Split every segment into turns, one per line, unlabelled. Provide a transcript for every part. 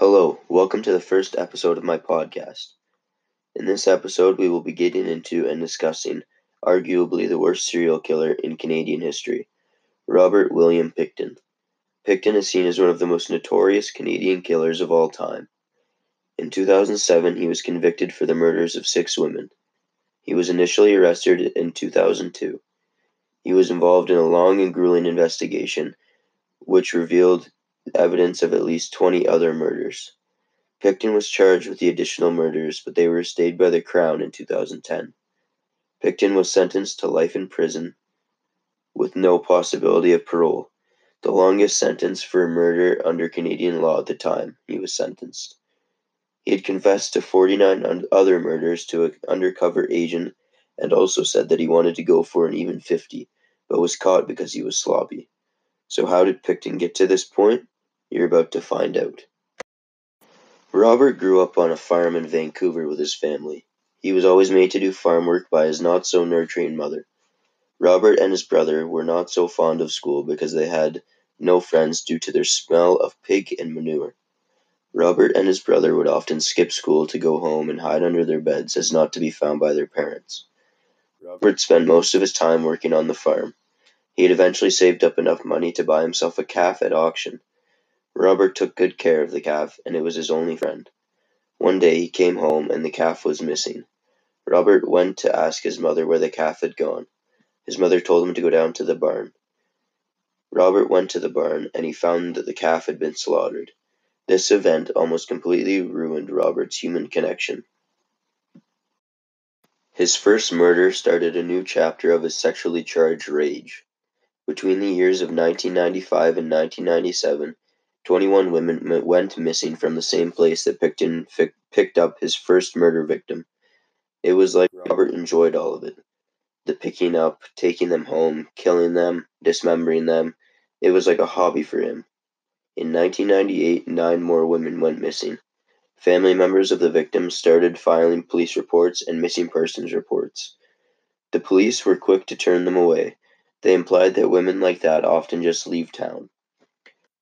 Hello, welcome to the first episode of my podcast. In this episode, we will be getting into and discussing arguably the worst serial killer in Canadian history, Robert William Pickton. Pickton is seen as one of the most notorious Canadian killers of all time. In 2007, he was convicted for the murders of six women. He was initially arrested in 2002. He was involved in a long and grueling investigation, which revealed evidence of at least 20 other murders. Pickton was charged with the additional murders, but they were stayed by the Crown in 2010. Pickton was sentenced to life in prison with no possibility of parole, the longest sentence for murder under Canadian law at the time he was sentenced. He had confessed to 49 other murders to an undercover agent and also said that he wanted to go for an even 50, but was caught because he was sloppy. So, how did Pickton get to this point? You're about to find out. Robert grew up on a farm in Vancouver with his family. He was always made to do farm work by his not so nurturing mother. Robert and his brother were not so fond of school because they had no friends due to their smell of pig and manure. Robert and his brother would often skip school to go home and hide under their beds as not to be found by their parents. Robert spent most of his time working on the farm. He had eventually saved up enough money to buy himself a calf at auction. Robert took good care of the calf, and it was his only friend. One day he came home and the calf was missing. Robert went to ask his mother where the calf had gone. His mother told him to go down to the barn. Robert went to the barn and he found that the calf had been slaughtered. This event almost completely ruined Robert's human connection. His first murder started a new chapter of his sexually charged rage. Between the years of 1995 and 1997, 21 women went missing from the same place that Pickton picked up his first murder victim. It was like Robert enjoyed all of it. The picking up, taking them home, killing them, dismembering them. It was like a hobby for him. In 1998, nine more women went missing. Family members of the victims started filing police reports and missing persons reports. The police were quick to turn them away. They implied that women like that often just leave town.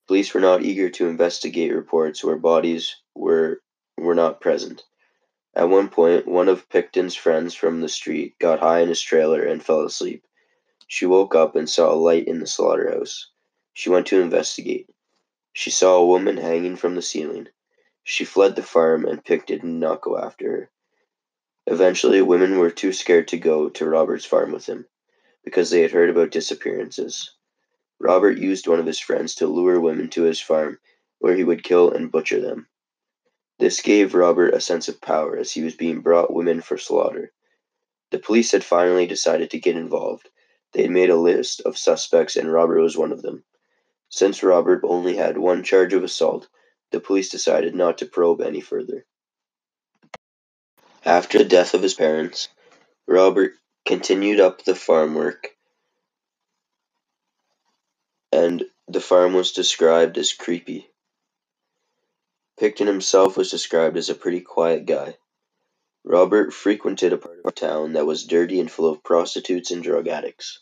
Police were not eager to investigate reports where bodies were were not present. At one point, one of Pickton's friends from the street got high in his trailer and fell asleep. She woke up and saw a light in the slaughterhouse. She went to investigate. She saw a woman hanging from the ceiling. She fled the farm and Pickton did not go after her. Eventually, women were too scared to go to Robert's farm with him because they had heard about disappearances. Robert used one of his friends to lure women to his farm, where he would kill and butcher them. This gave Robert a sense of power as he was being brought women for slaughter. The police had finally decided to get involved. They had made a list of suspects, and Robert was one of them. Since Robert only had one charge of assault, the police decided not to probe any further. After the death of his parents, Robert continued up the farm work and the farm was described as creepy. Pickton himself was described as a pretty quiet guy. Robert frequented a part of town that was dirty and full of prostitutes and drug addicts.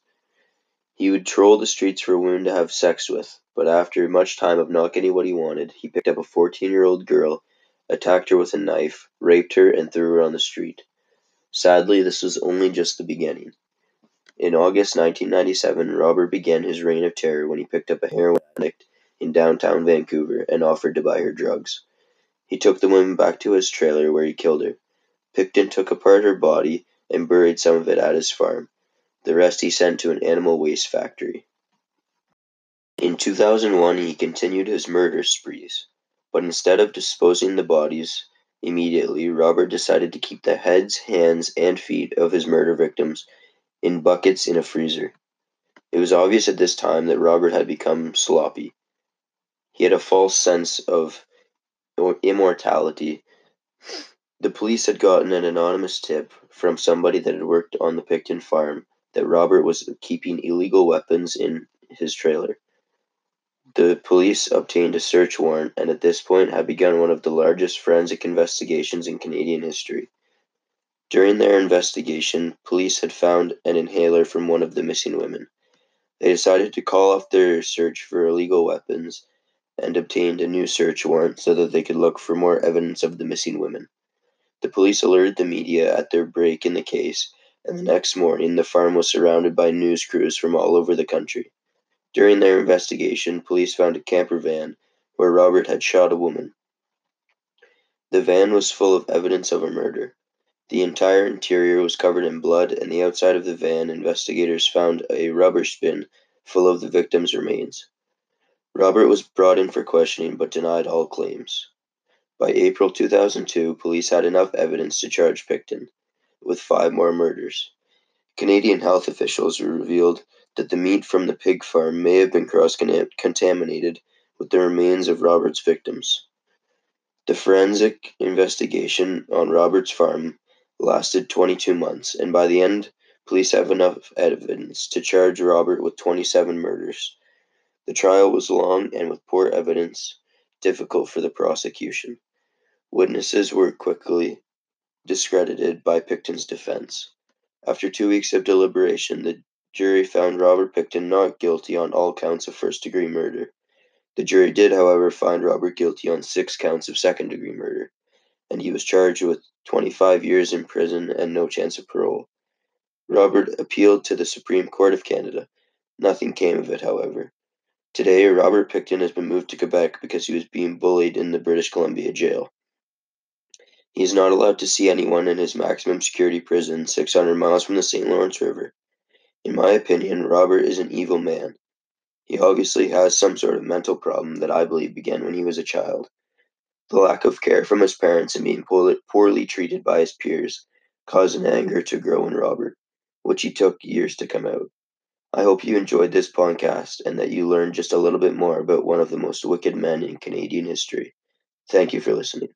He would troll the streets for women to have sex with, but after much time of not getting what he wanted, he picked up a 14 year old girl, attacked her with a knife, raped her, and threw her on the street. Sadly, this was only just the beginning. In August 1997, Robert began his reign of terror when he picked up a heroin addict in downtown Vancouver and offered to buy her drugs. He took the woman back to his trailer where he killed her. Pickton took apart her body and buried some of it at his farm. The rest he sent to an animal waste factory. In 2001, he continued his murder sprees, but instead of disposing the bodies immediately, Robert decided to keep the heads, hands, and feet of his murder victims in buckets in a freezer. It was obvious at this time that Robert had become sloppy. He had a false sense of immortality. The police had gotten an anonymous tip from somebody that had worked on the Pickton farm that Robert was keeping illegal weapons in his trailer. The police obtained a search warrant and at this point had begun one of the largest forensic investigations in Canadian history. During their investigation, police had found an inhaler from one of the missing women. They decided to call off their search for illegal weapons and obtained a new search warrant so that they could look for more evidence of the missing women. The police alerted the media at their break in the case, and the next morning the farm was surrounded by news crews from all over the country. During their investigation, police found a camper van where Robert had shot a woman. The van was full of evidence of a murder. The entire interior was covered in blood, and the outside of the van, investigators found a rubbish bin full of the victim's remains. Robert was brought in for questioning but denied all claims. By April 2002, police had enough evidence to charge Pickton with five more murders. Canadian health officials revealed that the meat from the pig farm may have been cross contaminated with the remains of Robert's victims. The forensic investigation on Robert's farm lasted 22 months, and by the end, police have enough evidence to charge Robert with 27 murders. The trial was long and with poor evidence, difficult for the prosecution. Witnesses were quickly discredited by Pickton's defense. After two weeks of deliberation, the jury found Robert Pickton not guilty on all counts of first degree murder. The jury did, however, find Robert guilty on six counts of second degree murder and he was charged with 25 years in prison and no chance of parole. Robert appealed to the Supreme Court of Canada. Nothing came of it, however. Today, Robert Pickton has been moved to Quebec because he was being bullied in the British Columbia jail. He is not allowed to see anyone in his maximum security prison 600 miles from the St. Lawrence River. In my opinion, Robert is an evil man. He obviously has some sort of mental problem that I believe began when he was a child. The lack of care from his parents and being poorly treated by his peers caused an anger to grow in Robert, which he took years to come out. I hope you enjoyed this podcast and that you learned just a little bit more about one of the most wicked men in Canadian history. Thank you for listening.